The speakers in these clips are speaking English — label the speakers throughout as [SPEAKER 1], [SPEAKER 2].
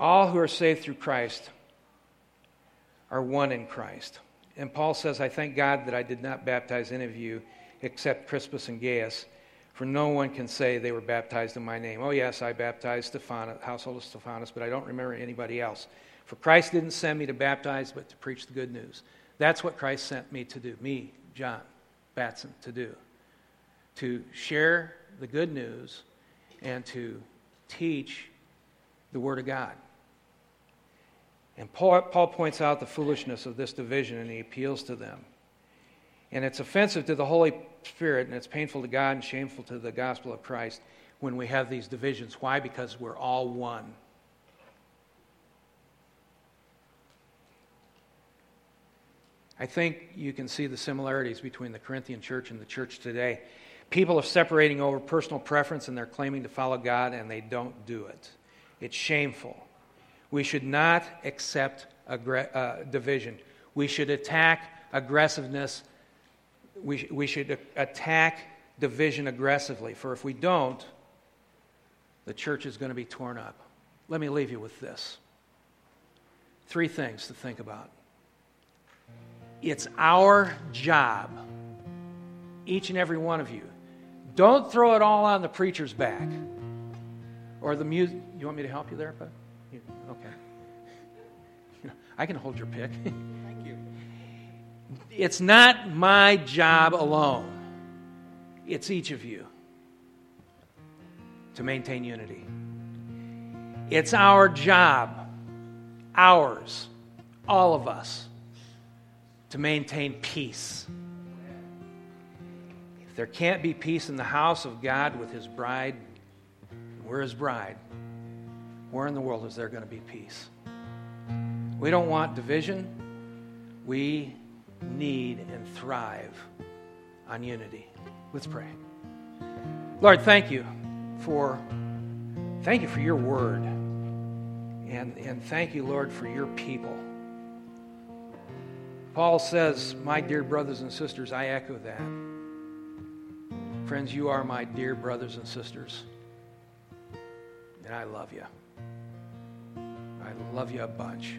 [SPEAKER 1] All who are saved through Christ are one in Christ. And Paul says, I thank God that I did not baptize any of you except Crispus and Gaius, for no one can say they were baptized in my name. Oh, yes, I baptized Stephanas, household of Stephanas, but I don't remember anybody else. For Christ didn't send me to baptize, but to preach the good news. That's what Christ sent me to do, me, John Batson, to do. To share the good news and to teach the Word of God. And Paul, Paul, points out the foolishness of this division and he appeals to them. And it's offensive to the Holy Spirit and it's painful to God and shameful to the gospel of Christ when we have these divisions. Why? Because we're all one. I think you can see the similarities between the Corinthian church and the church today. People are separating over personal preference and they're claiming to follow God and they don't do it. It's shameful. We should not accept aggr- uh, division. We should attack aggressiveness. We, sh- we should attack division aggressively. For if we don't, the church is going to be torn up. Let me leave you with this three things to think about. It's our job, each and every one of you. Don't throw it all on the preacher's back or the music. You want me to help you there, bud? I can hold your pick. Thank you. It's not my job alone, it's each of you to maintain unity. It's our job, ours, all of us, to maintain peace. If there can't be peace in the house of God with his bride, we're his bride, where in the world is there going to be peace? We don't want division. We need and thrive on unity. Let's pray. Lord, thank you for thank you for your word. And, and thank you, Lord, for your people. Paul says, My dear brothers and sisters, I echo that. Friends, you are my dear brothers and sisters. And I love you. I love you a bunch.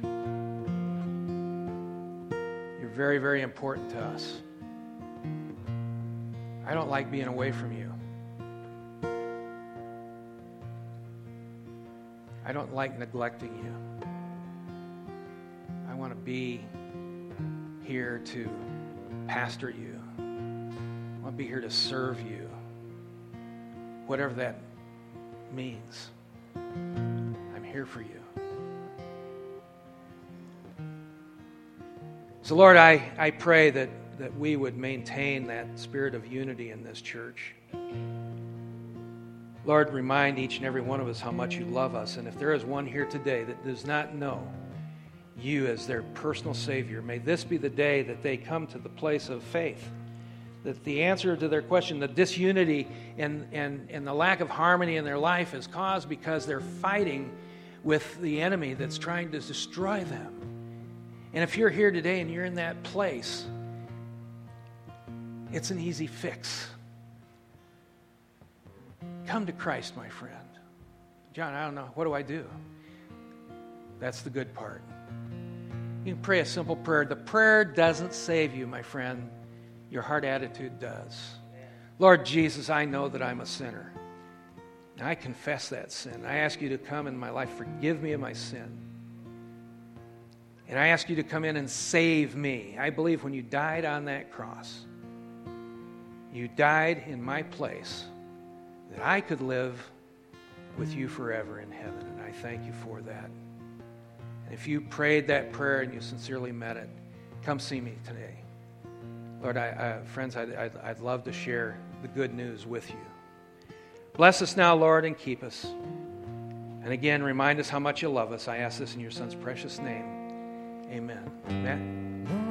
[SPEAKER 1] You're very, very important to us. I don't like being away from you. I don't like neglecting you. I want to be here to pastor you. I want to be here to serve you. Whatever that means. I'm here for you. So, Lord, I, I pray that, that we would maintain that spirit of unity in this church. Lord, remind each and every one of us how much you love us. And if there is one here today that does not know you as their personal Savior, may this be the day that they come to the place of faith that the answer to their question, the disunity and, and, and the lack of harmony in their life is caused because they're fighting with the enemy that's trying to destroy them. And if you're here today and you're in that place, it's an easy fix. Come to Christ, my friend. John, I don't know. What do I do? That's the good part. You can pray a simple prayer. The prayer doesn't save you, my friend. Your heart attitude does. Lord Jesus, I know that I'm a sinner. I confess that sin. I ask you to come in my life, forgive me of my sin. And I ask you to come in and save me. I believe when you died on that cross, you died in my place that I could live with you forever in heaven. And I thank you for that. And if you prayed that prayer and you sincerely meant it, come see me today. Lord, I, I, friends, I'd, I'd, I'd love to share the good news with you. Bless us now, Lord, and keep us. And again, remind us how much you love us. I ask this in your Son's precious name. Amen. Amen.